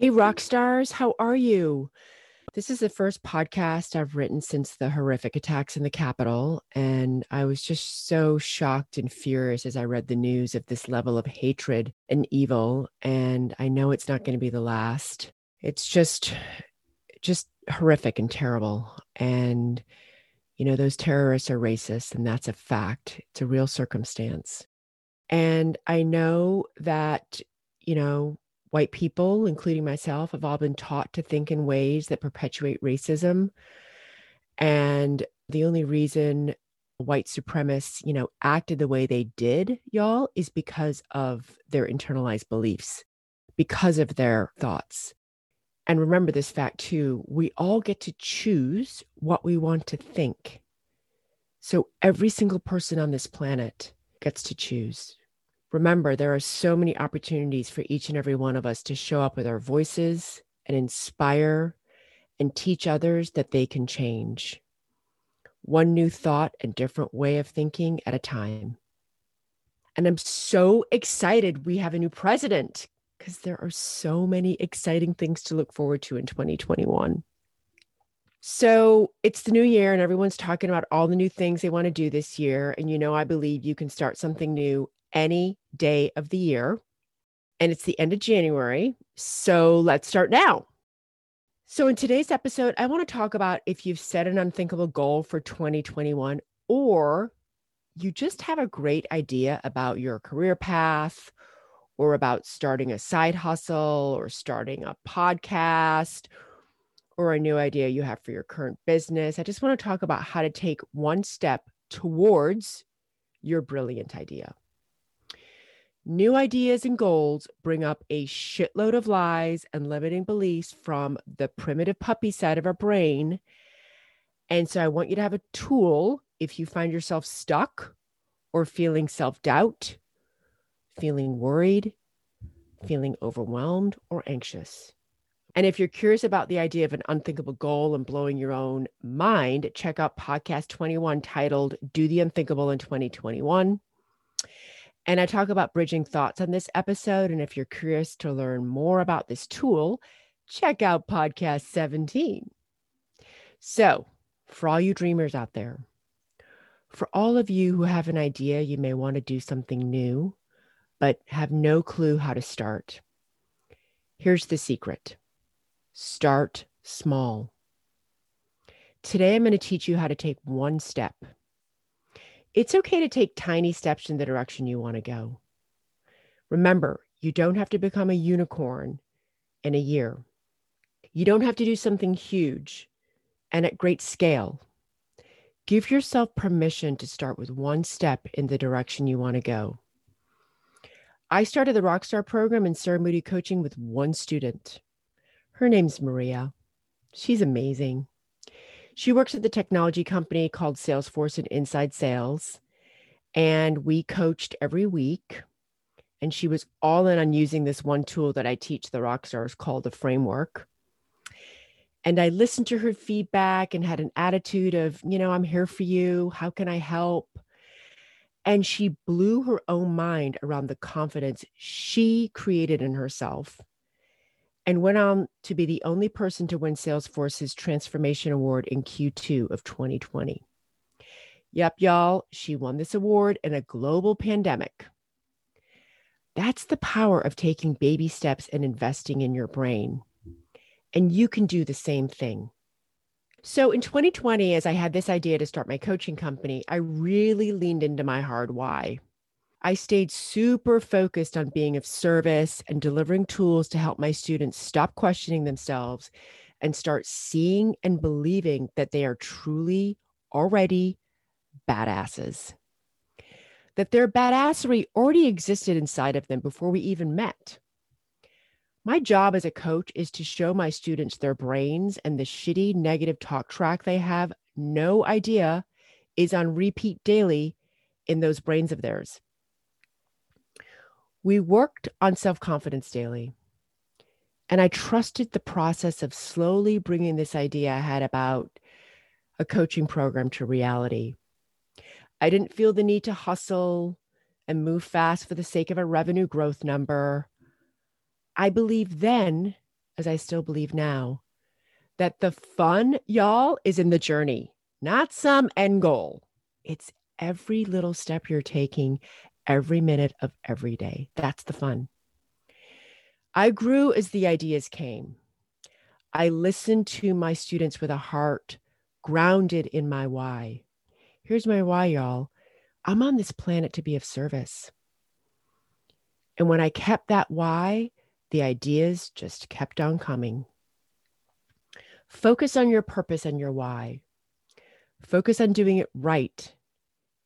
Hey, rock stars, how are you? This is the first podcast I've written since the horrific attacks in the Capitol. And I was just so shocked and furious as I read the news of this level of hatred and evil. And I know it's not going to be the last. It's just, just horrific and terrible. And, you know, those terrorists are racist, and that's a fact. It's a real circumstance. And I know that, you know, white people, including myself, have all been taught to think in ways that perpetuate racism. And the only reason white supremacists, you know, acted the way they did, y'all, is because of their internalized beliefs, because of their thoughts. And remember this fact too we all get to choose what we want to think. So every single person on this planet gets to choose. Remember, there are so many opportunities for each and every one of us to show up with our voices and inspire and teach others that they can change. One new thought and different way of thinking at a time. And I'm so excited we have a new president because there are so many exciting things to look forward to in 2021. So it's the new year, and everyone's talking about all the new things they want to do this year. And you know, I believe you can start something new any day of the year. And it's the end of January. So let's start now. So, in today's episode, I want to talk about if you've set an unthinkable goal for 2021 or you just have a great idea about your career path or about starting a side hustle or starting a podcast or a new idea you have for your current business. I just want to talk about how to take one step towards your brilliant idea. New ideas and goals bring up a shitload of lies and limiting beliefs from the primitive puppy side of our brain. And so I want you to have a tool if you find yourself stuck or feeling self doubt, feeling worried, feeling overwhelmed, or anxious. And if you're curious about the idea of an unthinkable goal and blowing your own mind, check out podcast 21 titled Do the Unthinkable in 2021. And I talk about bridging thoughts on this episode. And if you're curious to learn more about this tool, check out podcast 17. So, for all you dreamers out there, for all of you who have an idea you may want to do something new, but have no clue how to start, here's the secret start small. Today, I'm going to teach you how to take one step it's okay to take tiny steps in the direction you want to go. Remember, you don't have to become a unicorn in a year. You don't have to do something huge and at great scale. Give yourself permission to start with one step in the direction you want to go. I started the Rockstar program in Sarah Moody coaching with one student. Her name's Maria. She's amazing. She works at the technology company called Salesforce and Inside Sales. And we coached every week. And she was all in on using this one tool that I teach the rock stars called the framework. And I listened to her feedback and had an attitude of, you know, I'm here for you. How can I help? And she blew her own mind around the confidence she created in herself and went on to be the only person to win Salesforce's Transformation Award in Q2 of 2020. Yep, y'all, she won this award in a global pandemic. That's the power of taking baby steps and investing in your brain. And you can do the same thing. So in 2020, as I had this idea to start my coaching company, I really leaned into my hard why. I stayed super focused on being of service and delivering tools to help my students stop questioning themselves and start seeing and believing that they are truly already badasses. That their badassery already existed inside of them before we even met. My job as a coach is to show my students their brains and the shitty negative talk track they have no idea is on repeat daily in those brains of theirs. We worked on self confidence daily. And I trusted the process of slowly bringing this idea I had about a coaching program to reality. I didn't feel the need to hustle and move fast for the sake of a revenue growth number. I believed then, as I still believe now, that the fun, y'all, is in the journey, not some end goal. It's every little step you're taking every minute of every day. That's the fun. I grew as the ideas came. I listened to my students with a heart grounded in my why. Here's my why, y'all. I'm on this planet to be of service. And when I kept that why, the ideas just kept on coming. Focus on your purpose and your why. Focus on doing it right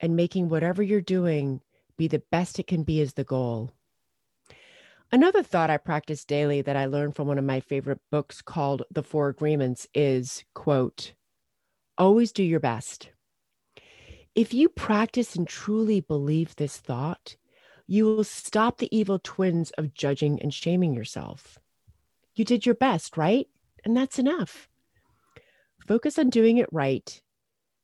and making whatever you're doing be the best it can be is the goal. Another thought I practice daily that I learned from one of my favorite books called The Four Agreements is quote, always do your best. If you practice and truly believe this thought, you will stop the evil twins of judging and shaming yourself. You did your best, right? And that's enough. Focus on doing it right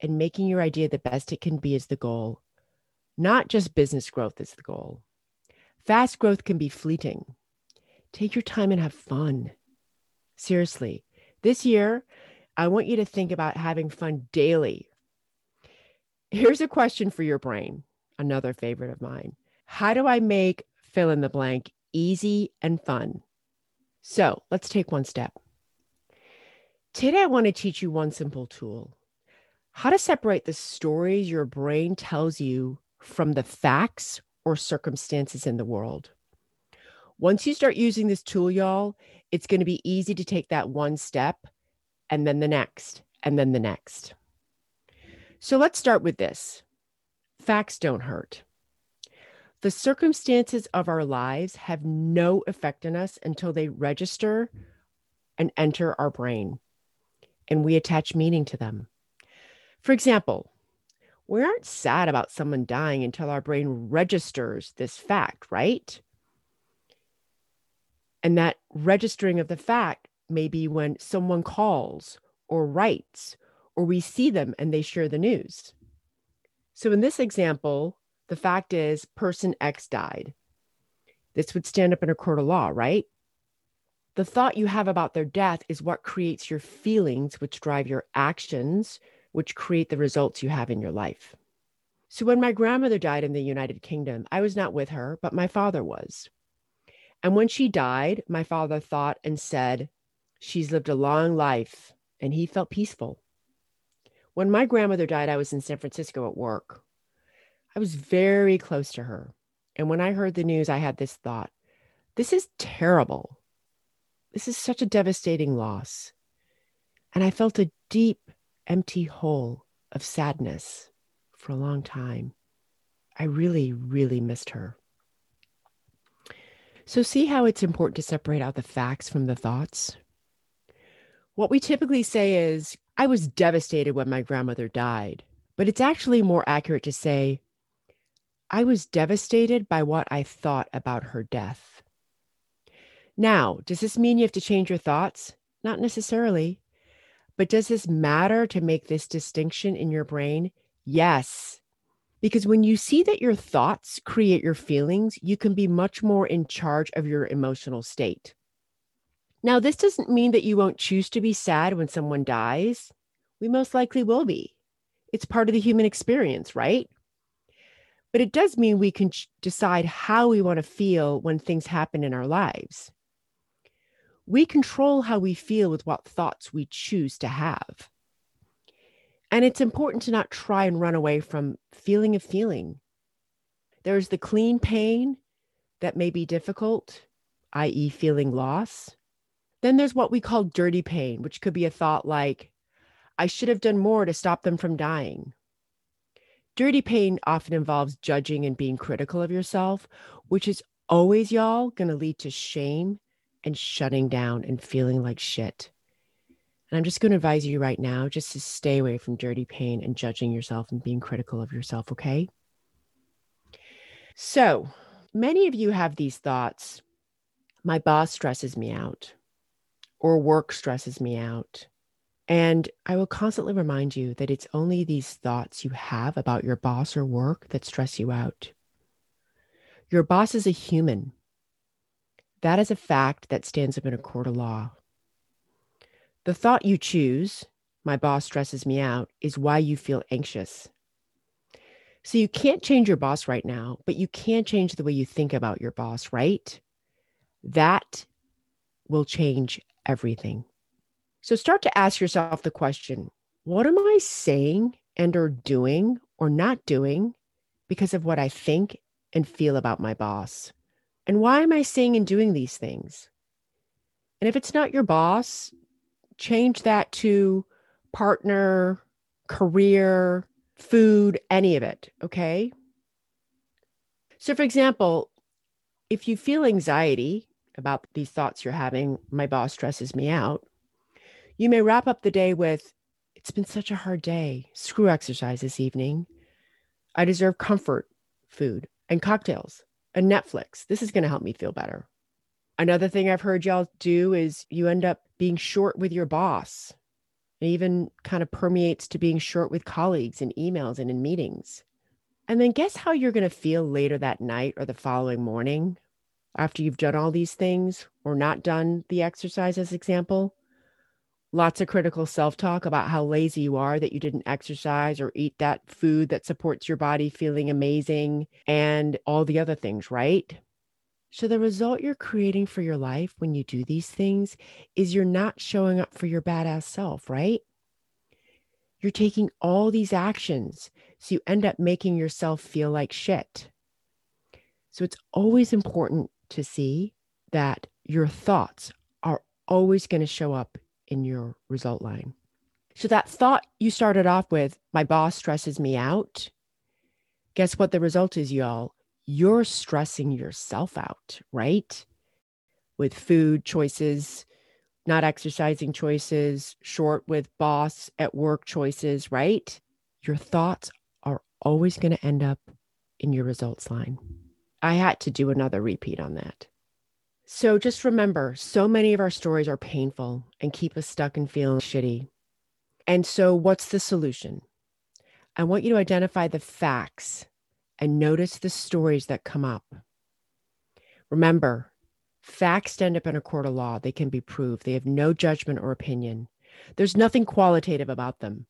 and making your idea the best it can be is the goal. Not just business growth is the goal. Fast growth can be fleeting. Take your time and have fun. Seriously, this year, I want you to think about having fun daily. Here's a question for your brain, another favorite of mine. How do I make fill in the blank easy and fun? So let's take one step. Today, I want to teach you one simple tool how to separate the stories your brain tells you from the facts or circumstances in the world. Once you start using this tool, y'all, it's going to be easy to take that one step and then the next and then the next. So let's start with this facts don't hurt. The circumstances of our lives have no effect on us until they register and enter our brain, and we attach meaning to them. For example, we aren't sad about someone dying until our brain registers this fact, right? And that registering of the fact may be when someone calls or writes, or we see them and they share the news. So in this example, the fact is person X died. This would stand up in a court of law, right? The thought you have about their death is what creates your feelings, which drive your actions, which create the results you have in your life. So when my grandmother died in the United Kingdom, I was not with her, but my father was. And when she died, my father thought and said, She's lived a long life, and he felt peaceful. When my grandmother died, I was in San Francisco at work. I was very close to her. And when I heard the news, I had this thought this is terrible. This is such a devastating loss. And I felt a deep empty hole of sadness for a long time. I really, really missed her. So, see how it's important to separate out the facts from the thoughts? What we typically say is, I was devastated when my grandmother died, but it's actually more accurate to say, I was devastated by what I thought about her death. Now, does this mean you have to change your thoughts? Not necessarily. But does this matter to make this distinction in your brain? Yes. Because when you see that your thoughts create your feelings, you can be much more in charge of your emotional state. Now, this doesn't mean that you won't choose to be sad when someone dies. We most likely will be. It's part of the human experience, right? But it does mean we can ch- decide how we want to feel when things happen in our lives. We control how we feel with what thoughts we choose to have. And it's important to not try and run away from feeling a feeling. There's the clean pain that may be difficult, i.e., feeling loss. Then there's what we call dirty pain, which could be a thought like, I should have done more to stop them from dying. Dirty pain often involves judging and being critical of yourself, which is always, y'all, going to lead to shame and shutting down and feeling like shit. And I'm just going to advise you right now just to stay away from dirty pain and judging yourself and being critical of yourself, okay? So, many of you have these thoughts my boss stresses me out, or work stresses me out. And I will constantly remind you that it's only these thoughts you have about your boss or work that stress you out. Your boss is a human. That is a fact that stands up in a court of law. The thought you choose, my boss stresses me out, is why you feel anxious. So you can't change your boss right now, but you can change the way you think about your boss, right? That will change everything. So start to ask yourself the question, what am I saying and or doing or not doing because of what I think and feel about my boss? And why am I saying and doing these things? And if it's not your boss, change that to partner, career, food, any of it. Okay. So, for example, if you feel anxiety about these thoughts you're having, my boss stresses me out, you may wrap up the day with, It's been such a hard day. Screw exercise this evening. I deserve comfort food and cocktails and Netflix. This is going to help me feel better. Another thing I've heard y'all do is you end up being short with your boss. It even kind of permeates to being short with colleagues in emails and in meetings. And then guess how you're going to feel later that night or the following morning after you've done all these things or not done the exercise as example? Lots of critical self talk about how lazy you are that you didn't exercise or eat that food that supports your body feeling amazing and all the other things, right? So, the result you're creating for your life when you do these things is you're not showing up for your badass self, right? You're taking all these actions. So, you end up making yourself feel like shit. So, it's always important to see that your thoughts are always going to show up in your result line. So, that thought you started off with, my boss stresses me out. Guess what the result is, y'all? you're stressing yourself out, right? With food choices, not exercising choices, short with boss at work choices, right? Your thoughts are always going to end up in your results line. I had to do another repeat on that. So just remember so many of our stories are painful and keep us stuck and feeling shitty. And so, what's the solution? I want you to identify the facts and notice the stories that come up. Remember, facts stand up in a court of law. They can be proved, they have no judgment or opinion. There's nothing qualitative about them.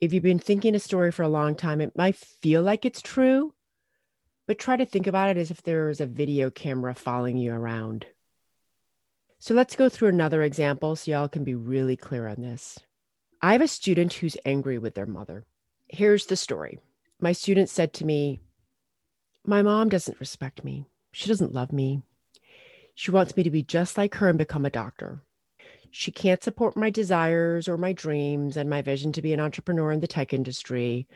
If you've been thinking a story for a long time, it might feel like it's true, but try to think about it as if there was a video camera following you around. So let's go through another example so y'all can be really clear on this. I have a student who's angry with their mother. Here's the story my student said to me, My mom doesn't respect me. She doesn't love me. She wants me to be just like her and become a doctor. She can't support my desires or my dreams and my vision to be an entrepreneur in the tech industry.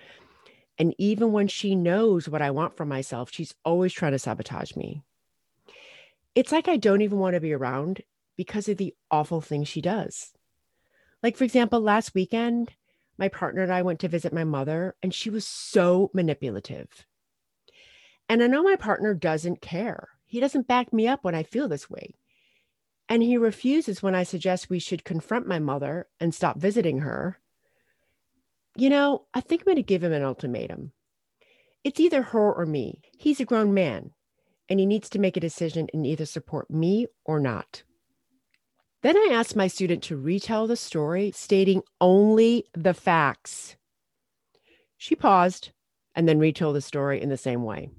And even when she knows what I want for myself, she's always trying to sabotage me. It's like I don't even want to be around because of the awful things she does. Like, for example, last weekend, my partner and I went to visit my mother, and she was so manipulative. And I know my partner doesn't care. He doesn't back me up when I feel this way. And he refuses when I suggest we should confront my mother and stop visiting her. You know, I think I'm going to give him an ultimatum. It's either her or me. He's a grown man and he needs to make a decision and either support me or not. Then I asked my student to retell the story, stating only the facts. She paused and then retold the story in the same way.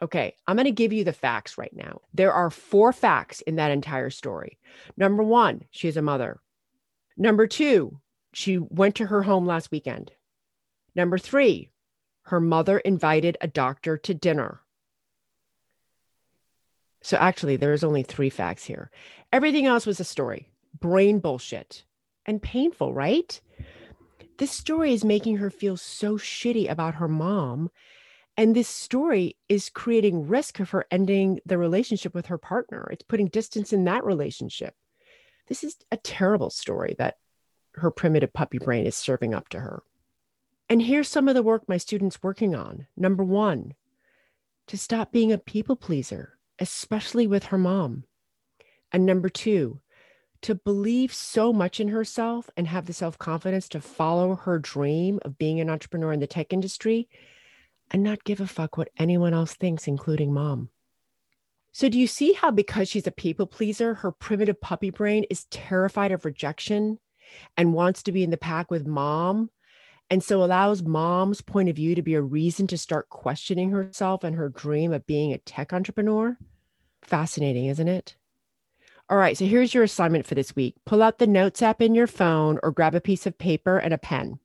Okay, I'm going to give you the facts right now. There are four facts in that entire story. Number one, she is a mother. Number two, she went to her home last weekend. Number three, her mother invited a doctor to dinner. So actually, there's only three facts here. Everything else was a story, brain bullshit, and painful, right? This story is making her feel so shitty about her mom and this story is creating risk of her ending the relationship with her partner. It's putting distance in that relationship. This is a terrible story that her primitive puppy brain is serving up to her. And here's some of the work my students working on. Number 1, to stop being a people pleaser, especially with her mom. And number 2, to believe so much in herself and have the self-confidence to follow her dream of being an entrepreneur in the tech industry and not give a fuck what anyone else thinks, including mom. So, do you see how because she's a people pleaser, her primitive puppy brain is terrified of rejection and wants to be in the pack with mom? And so allows mom's point of view to be a reason to start questioning herself and her dream of being a tech entrepreneur? Fascinating, isn't it? All right, so here's your assignment for this week pull out the notes app in your phone or grab a piece of paper and a pen.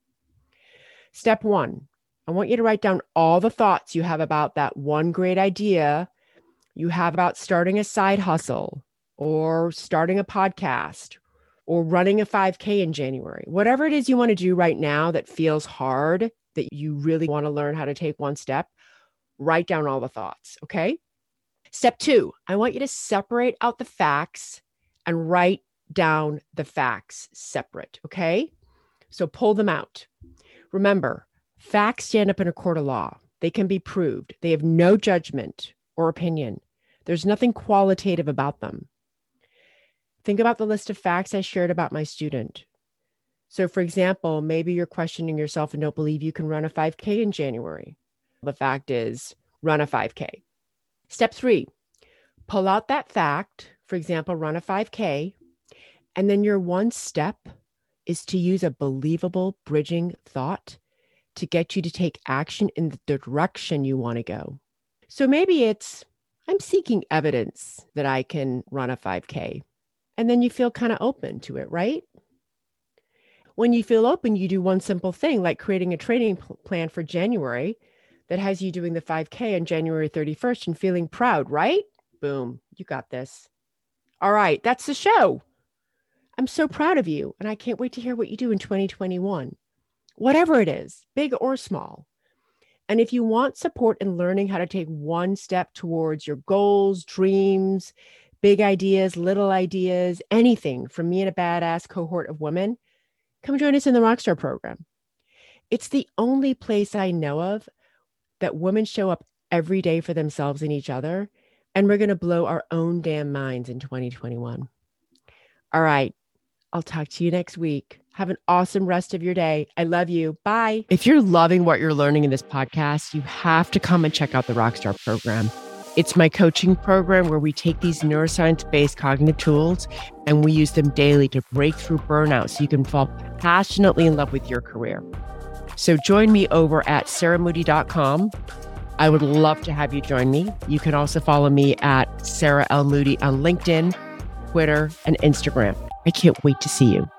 Step one I want you to write down all the thoughts you have about that one great idea you have about starting a side hustle or starting a podcast or running a 5K in January. Whatever it is you want to do right now that feels hard, that you really want to learn how to take one step, write down all the thoughts. Okay. Step two, I want you to separate out the facts and write down the facts separate. Okay. So pull them out. Remember, Facts stand up in a court of law. They can be proved. They have no judgment or opinion. There's nothing qualitative about them. Think about the list of facts I shared about my student. So, for example, maybe you're questioning yourself and don't believe you can run a 5K in January. The fact is, run a 5K. Step three, pull out that fact, for example, run a 5K, and then your one step is to use a believable bridging thought to get you to take action in the direction you want to go. So maybe it's, I'm seeking evidence that I can run a 5K. And then you feel kind of open to it, right? When you feel open, you do one simple thing like creating a training plan for January that has you doing the 5K on January 31st and feeling proud, right? Boom, you got this. All right, that's the show. I'm so proud of you, and I can't wait to hear what you do in 2021 whatever it is, big or small. And if you want support in learning how to take one step towards your goals, dreams, big ideas, little ideas, anything from me and a badass cohort of women, come join us in the Rockstar program. It's the only place I know of that women show up every day for themselves and each other. And we're going to blow our own damn minds in 2021. All right. I'll talk to you next week. Have an awesome rest of your day. I love you. Bye. If you're loving what you're learning in this podcast, you have to come and check out the Rockstar program. It's my coaching program where we take these neuroscience based cognitive tools and we use them daily to break through burnout so you can fall passionately in love with your career. So join me over at sarahmoody.com. I would love to have you join me. You can also follow me at Sarah L. Moody on LinkedIn, Twitter, and Instagram. I can't wait to see you.